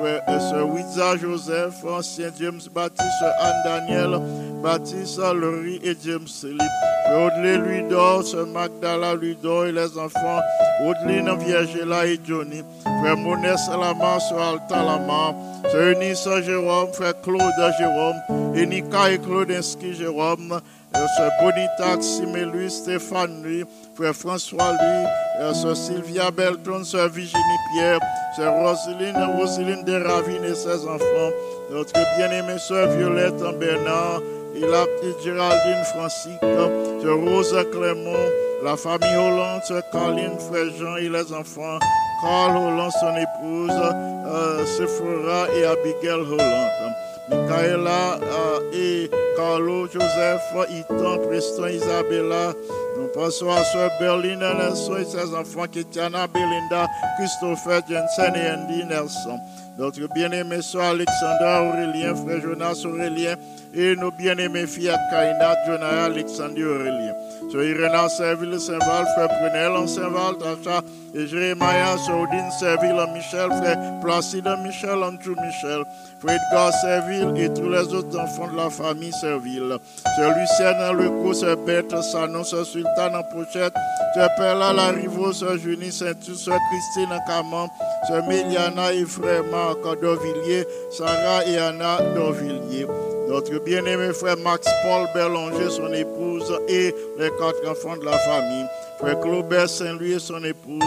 Chris et Joseph, ancien James Baptiste, Anne Daniel, Baptiste, Laurie et James Philippe, frère Audley Luidor, sœur Magdala Luidor et les enfants Audeline Viergela et Johnny, frère Monès Lama, sœur Alta Lama, sœur Eunice Jérôme, frère Claude Jérôme, Enika et Claudinski Jérôme, sœur Bonita Ximeluis, Stéphane lui, frère François lui, sœur Sylvia Belton, sœur Virginie Pierre, sœur Roselyne, Roselyne de Ravine et ses enfants, notre bien-aimée sœur Violette Bernard, et la petite Géraldine Francique, sœur Rosa Clément, la famille Hollande, sœur Caroline, frère Jean et les enfants, Carl Hollande, son épouse, euh, Sephora et Abigail Hollande. Michaela euh, et Carlo, Joseph, Ethan, Preston, Isabella. Nous passons à Sœur Berlin Nelson et ses enfants, Ketiana, Belinda, Christopher, Jensen et Andy Nelson. Notre bien-aimé Sœur Alexandra Aurélien, Frère Jonas Aurélien et nos bien-aimés filles Kaina, Jonah, Alexandre Aurélien. Sœur Irène en Serville, Saint-Val, frère Prunel en Saint-Val, Tacha et Jérémia, Sœur Odine, Serville Michel, frère Placide Michel, Andrew Michel, frère Edgar Serville et tous les autres enfants de la famille Serville. Sœur Lucienne en Leco, Sœur Bête, Sanon, Sœur Sultane en Pochette, Sœur Perla Larivo, Sœur Junie Saint-Tus, Christine en Camon, Sœur Méliana et frère Marc d'Orvilliers, Sarah et Anna d'Orvilliers. Notre bien-aimé frère Max Paul Berlanger, son épouse et les quatre enfants de la famille. Frère Claubert Saint-Louis et son épouse.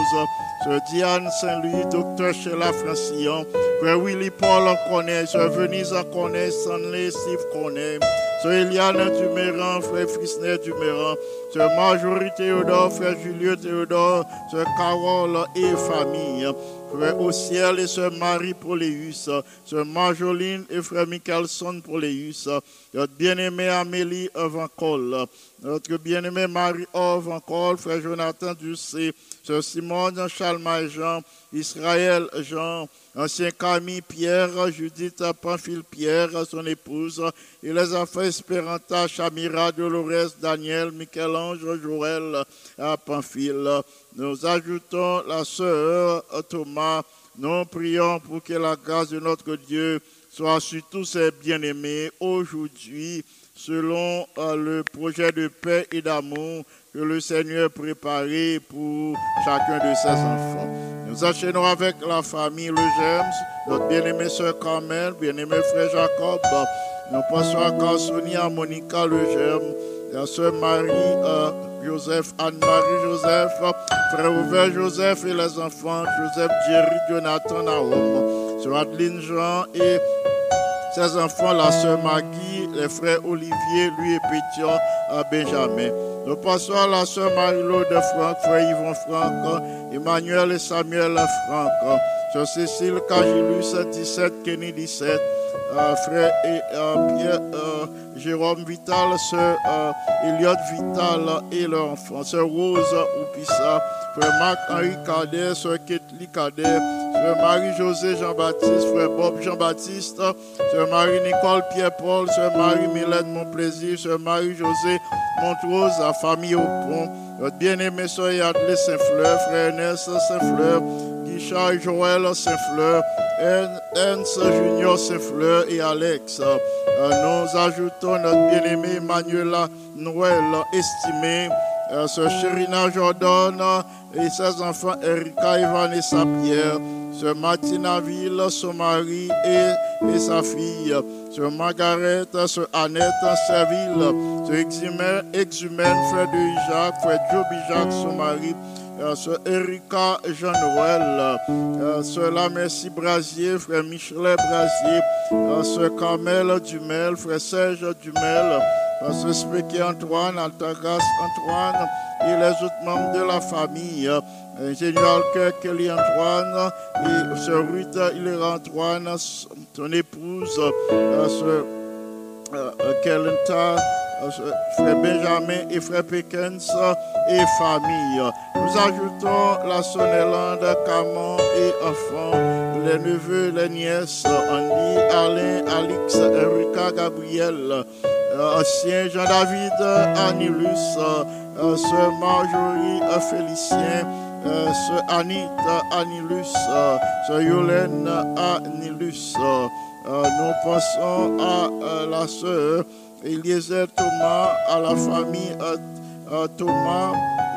Sœur Diane Saint-Louis, docteur Sheila Francillon. Frère Willy Paul en connaît. Sœur Venise en connaît. Stanley Steve connaît. Sœur Eliane Duméran, frère Frisner Duméran. Sœur Marjorie Théodore, frère Julien Théodore. Sœur Carole et famille. Frère Ociel et Sœur Marie Poléus, Sœur Marjoline et Frère Michelson Poléus, notre bien-aimée Amélie Evancol, notre bien-aimée Marie Evancol, Frère Jonathan Ducé, Sœur Simone Chalma Jean, Israël Jean, ancien Camille Pierre, Judith Pamphile Pierre, son épouse, et les enfants Esperanta, Chamira, Dolores, Daniel, Michel-Ange, Joël Pamphile. Nous ajoutons la sœur Thomas. Nous prions pour que la grâce de notre Dieu soit sur tous ses bien-aimés aujourd'hui, selon euh, le projet de paix et d'amour que le Seigneur préparé pour chacun de ses enfants. Nous enchaînons avec la famille Le James, notre bien-aimée sœur Carmel, bien-aimé frère Jacob. Nous pensons à Carsonia, à Monica Le Germe, la sœur Marie euh, Joseph, Anne-Marie Joseph, frère Ouvert Joseph et les enfants Joseph, Jerry, Jonathan, Naoum, sœur Adeline Jean et ses enfants, la sœur Maggie, les frères Olivier, lui et Pétion, Benjamin. Nous passons à la sœur Marie-Laure Franck, frère Yvon Franck, Emmanuel et Samuel Franck, sœur Cécile Cagilus, 17, Kenny 17, euh, frère et, euh, Pierre, euh, Jérôme Vital, sœur Elliot Vital et leur enfant, sœur Rose Oupissa, frère Marc-Henri Cadet, sœur Ketli Cadet, sœur Marie-José Jean-Baptiste, frère Bob Jean-Baptiste, sœur Marie-Nicole Pierre-Paul, sœur Marie-Mylène Monplaisir, sœur Marie-José Montrose, la famille au pont, notre bien-aimé sœur Yadley Saint-Fleur, frère Ernest Saint-Fleur, Guichard Joël Saint-Fleur, Ernst Junior Saint-Fleur et Alex. Euh, nous ajoutons notre bien-aimé Manuela Noël, estimé, sœur Chérina Jordan et ses enfants Erika et Vanessa Pierre, sœur Martina Ville, son mari et, sa fille, sœur Margaret, sœur Annette Serville, sœur Exumène, frère de Jacques, frère Joby Jacques, son mari, sœur Erika Jean-Noël, euh, sœur Brasier, frère Michelet Brasier, euh, sœur Carmel Dumel, frère Serge Dumel, sœur Spéké Antoine, Altagas Antoine et les autres membres de la famille. Ingénieur Kelly Antoine et sœur Ruth Hilaire Antoine, son épouse, euh, sœur euh, euh, Kelenta, euh, frère Benjamin et frère Pickens et famille. Nous ajoutons la Sonnelande, Camon et enfants, les neveux, les nièces, Andy, Alain, Alix, Erika, Gabriel, euh, ancien Jean-David, Anilus, euh, sœur Marjorie, euh, Félicien, euh, sœur Anit, Anilus, euh, sœur Yolène, Anilus. Euh, nous pensons à euh, la sœur Eliezer Thomas, à la famille euh, euh, Thomas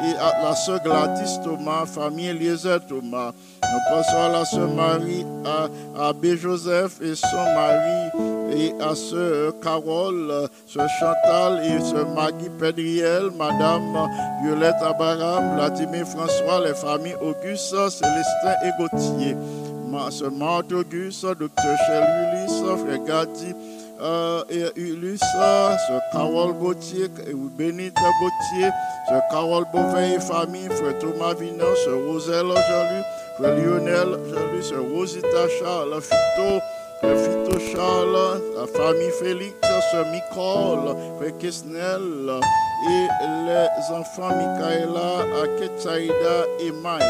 et à la sœur Gladys Thomas, famille Eliezer Thomas. Nous pensons à la sœur Marie, à, à. Joseph et son mari, et à sœur Carole, sœur Chantal et sœur Maggie Pedriel, madame Violette Abaram, Vladimir François, les familles Auguste, Célestin et Gauthier. Sœur Marthe Auguste, docteur Shell Ulysse, frère Gadi, euh, Ulysse, sœur Carole Gauthier, Bénite Gauthier, sœur Carole Beauvais et famille, frère Thomas Vignon, sœur Roselle Jean-Luc, frère Lionel Jean-Luc, Rosita Charles, Fito, Fito Charles, la famille Félix, sœur Nicole, frère Kesnel, et les enfants Michaela, Ketsaïda et Mike.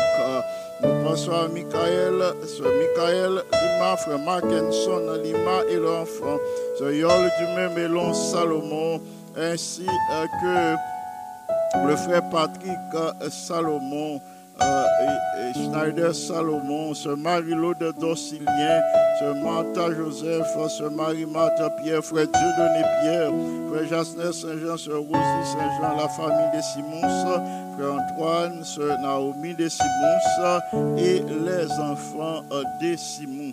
Nous pensons à Michael, Michael Lima, frère Mackenson Lima et l'enfant, sœur Yol du même Mélon Salomon, ainsi euh, que le frère Patrick euh, Salomon, Schneider Salomon, ce Marie-Laude Dorcilien, ce Martha Joseph, ce Marie-Martha Pierre, frère Dieudonné Pierre, frère Jasner Saint-Jean, ce Rosie Saint-Jean, la famille des Simons, frère Antoine, ce Naomi des Simons et les enfants euh, des Simons.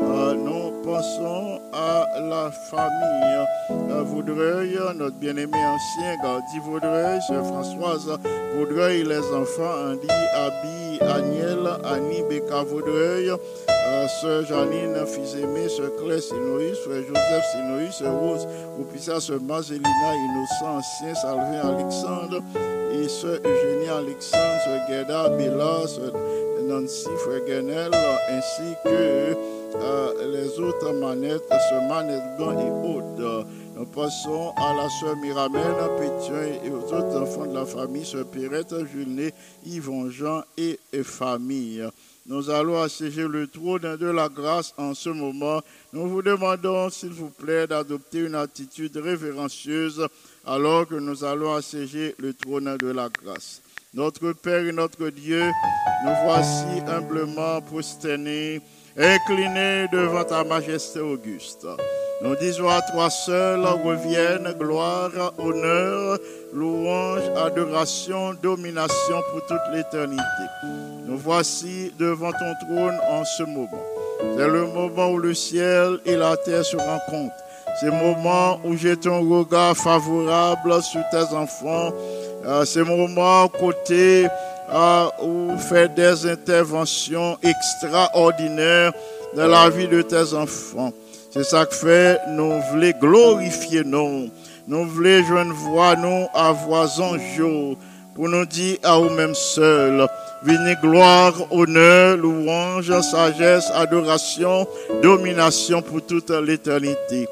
Euh, nous pensons à la famille. Euh, Vaudreuil, notre bien-aimé ancien Gardi Vaudreuil, sœur Françoise Vaudreuil, les enfants Andy, Abby, Agnel, Annie, Becca Vaudreuil, euh, sœur Janine, fils aimé, sœur Claire Sinoïs, frère Joseph Sinoïs, sœur Rose, Oupissa, sœur Marcelina, Innocent, ancien, Salvin Alexandre, et sœur Eugénie Alexandre, sœur Gerda, Bella, sœur Nancy, frère Guenel, ainsi que les autres manettes, ce manette blanc et autres. Nous passons à la sœur Miramène, Pétion et aux autres enfants de la famille, sœur Pirette, Julien, Yvon Jean et, et famille. Nous allons assiéger le trône de la grâce en ce moment. Nous vous demandons, s'il vous plaît, d'adopter une attitude révérencieuse alors que nous allons assiéger le trône de la grâce. Notre Père et notre Dieu, nous voici humblement prosternés, inclinés devant ta majesté auguste. Nous disons à toi seul reviennent gloire, honneur, louange, adoration, domination pour toute l'éternité. Nous voici devant ton trône en ce moment. C'est le moment où le ciel et la terre se rencontrent. C'est le moment où j'ai ton regard favorable sur tes enfants. Euh, C'est le moment côté où fait des interventions extraordinaires dans la vie de tes enfants. C'est ça que fait, nous voulons glorifier nous. Nous voulons joindre voix, nous, à voix en jour, pour nous dire à nous-mêmes seuls. Venez gloire, honneur, louange, sagesse, adoration, domination pour toute l'éternité.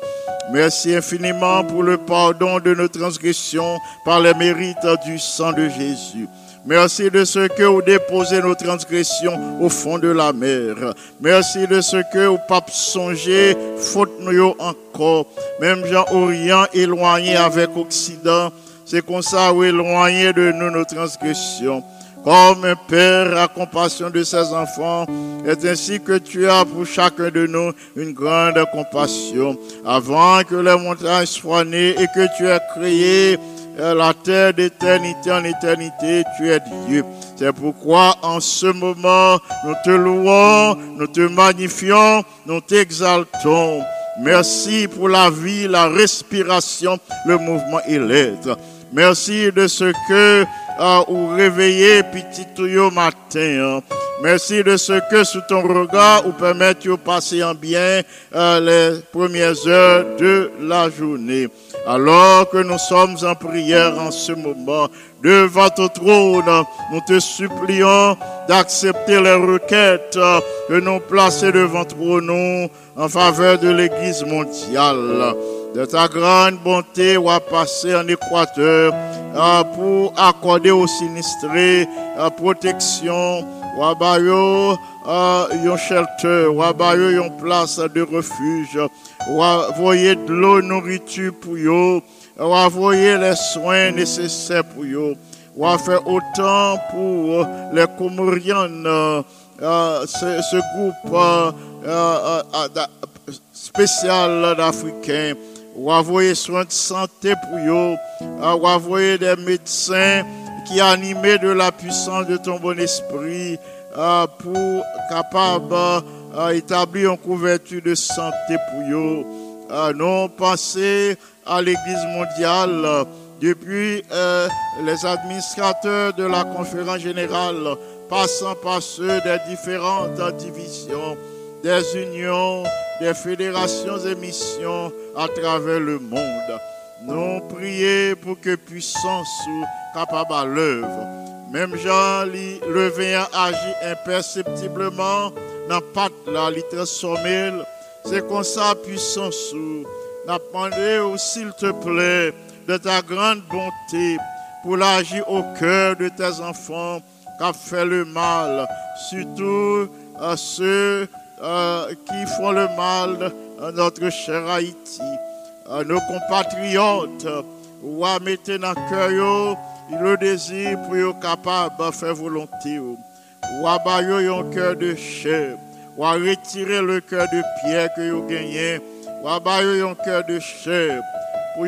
Merci infiniment pour le pardon de nos transgressions par les mérites du sang de Jésus. Merci de ce que vous déposez nos transgressions au fond de la mer. Merci de ce que vous pas songé, faute nous encore. Même Jean Orient éloigné avec Occident, c'est comme ça vous éloignez de nous nos transgressions. Comme un père a compassion de ses enfants, est ainsi que tu as pour chacun de nous une grande compassion. Avant que les montagnes soient nées et que tu aies créé la terre d'éternité en éternité, tu es Dieu. C'est pourquoi en ce moment, nous te louons, nous te magnifions, nous t'exaltons. Merci pour la vie, la respiration, le mouvement et l'être. Merci de ce que euh, vous réveillez petit tout au matin. hein. Merci de ce que sous ton regard vous permettez de passer en bien euh, les premières heures de la journée. Alors que nous sommes en prière en ce moment, devant ton trône, nous te supplions d'accepter les requêtes que nous plaçons devant nom en faveur de l'Église mondiale. De ta grande bonté, ou à passer en Équateur pour accorder aux sinistrés protection, ou à euh, yon shelter, ou à bayo yon place de refuge, ou à voyer de l'eau, nourriture pour eux, ou à voyer les soins nécessaires pour eux, ou faire autant pour euh, les Comoriennes, euh, euh, ce, groupe spécial d'Africains, ou envoyer soins de santé pour eux, ou envoyer des médecins qui animés de la puissance de ton bon esprit pour capable euh, établir une couverture de santé pour eux. Euh, penser à l'Église mondiale depuis euh, les administrateurs de la conférence générale, passant par ceux des différentes divisions, des unions, des fédérations et missions à travers le monde. Nous prions pour que puissance soit capable à l'œuvre. Même Jean, li- le veillant agit imperceptiblement dans patte là, li transformé. C'est comme ça puissance sous. N'a demandé oh, s'il te plaît de ta grande bonté pour l'agir au cœur de tes enfants qui a fait le mal, surtout ceux euh, qui font le mal à notre cher Haïti, à nos compatriotes, ou mettre dans le cœur yo le désir pour être capable de faire volonté. Ou à bailler un cœur de chair. Ou à retirer le cœur de pierre que vous gagnez. Ou à bailler un cœur de chair. Pour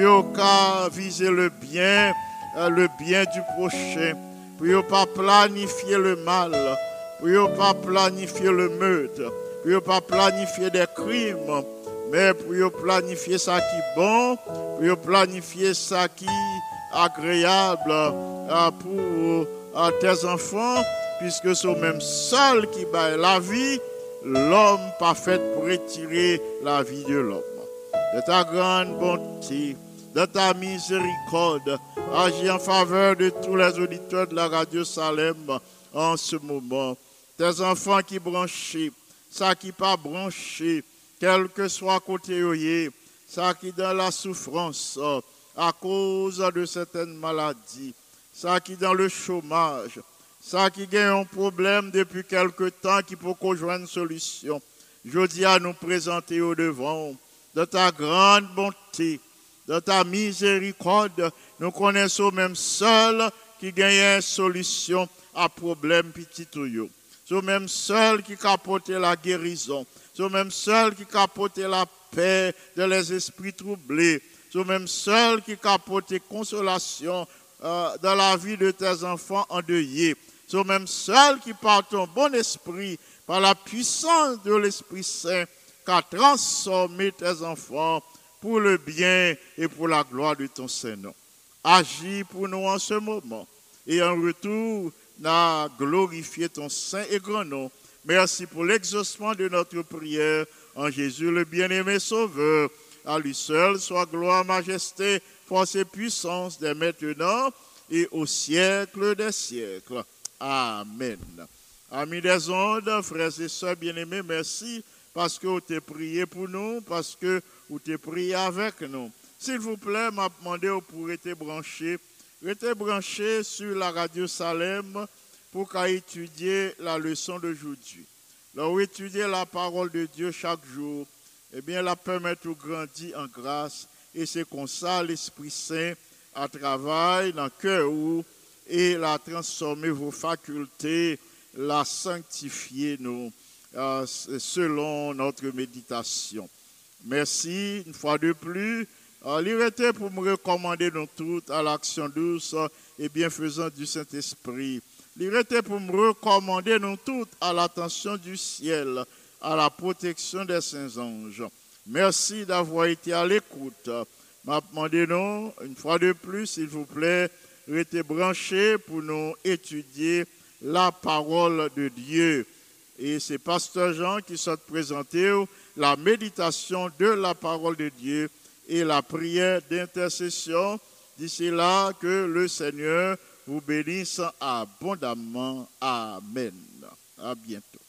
viser le bien, euh, le bien du prochain. Pour pas planifier le mal. Pour pas planifier le meurtre. Pour pas planifier des crimes. Mais pour planifier ça qui est bon. Pour planifier ça qui agréable euh, pour euh, tes enfants, puisque c'est même seul qui bat la vie, l'homme parfait pour retirer la vie de l'homme. De ta grande bonté, de ta miséricorde, agis en faveur de tous les auditeurs de la radio Salem en ce moment. Tes enfants qui branchent, ça qui pas branché, quel que soit côté ça qui dans la souffrance, à cause de certaines maladies, ça qui dans le chômage, ça qui a un problème depuis quelque temps qui peut rejoindre une solution. Je dis à nous présenter au devant de ta grande bonté, de ta miséricorde. Nous connaissons même seul qui gagne une solution à problème petit ou C'est même seul qui capote la guérison. C'est même seul qui capote la paix de les esprits troublés. C'est même seul qui capote consolation euh, dans la vie de tes enfants endeuillés. C'est même seul qui par ton bon esprit, par la puissance de l'Esprit Saint, qui a transformé tes enfants pour le bien et pour la gloire de ton Saint-Nom. Agis pour nous en ce moment et en retour, n'a glorifié ton saint et grand nom. Merci pour l'exaucement de notre prière en Jésus le bien-aimé Sauveur. À lui seul soit gloire, majesté, force et puissance dès maintenant et au siècle des siècles. Amen. Amis des ondes, frères et sœurs bien-aimés, merci parce que vous t'avez prié pour nous, parce que vous t'avez prié avec nous. S'il vous plaît, m'a demandé pour être branché, être branché sur la radio Salem pour qu'à étudier la leçon d'aujourd'hui. Là, étudier la parole de Dieu chaque jour eh bien, la permettre de grandir en grâce. Et c'est comme ça l'Esprit Saint a travaillé dans le cœur et la transformer vos facultés, la sanctifier nous, euh, selon notre méditation. Merci une fois de plus. Euh, pour me recommander nous toutes à l'action douce et bienfaisante du Saint-Esprit. L'irrité pour me recommander nous toutes à l'attention du ciel à la protection des saints anges. Merci d'avoir été à l'écoute. M'a demandé non, une fois de plus, s'il vous plaît, restez branchés pour nous étudier la parole de Dieu. Et c'est Pasteur Jean qui s'est présenté la méditation de la parole de Dieu et la prière d'intercession. D'ici là, que le Seigneur vous bénisse abondamment. Amen. À bientôt.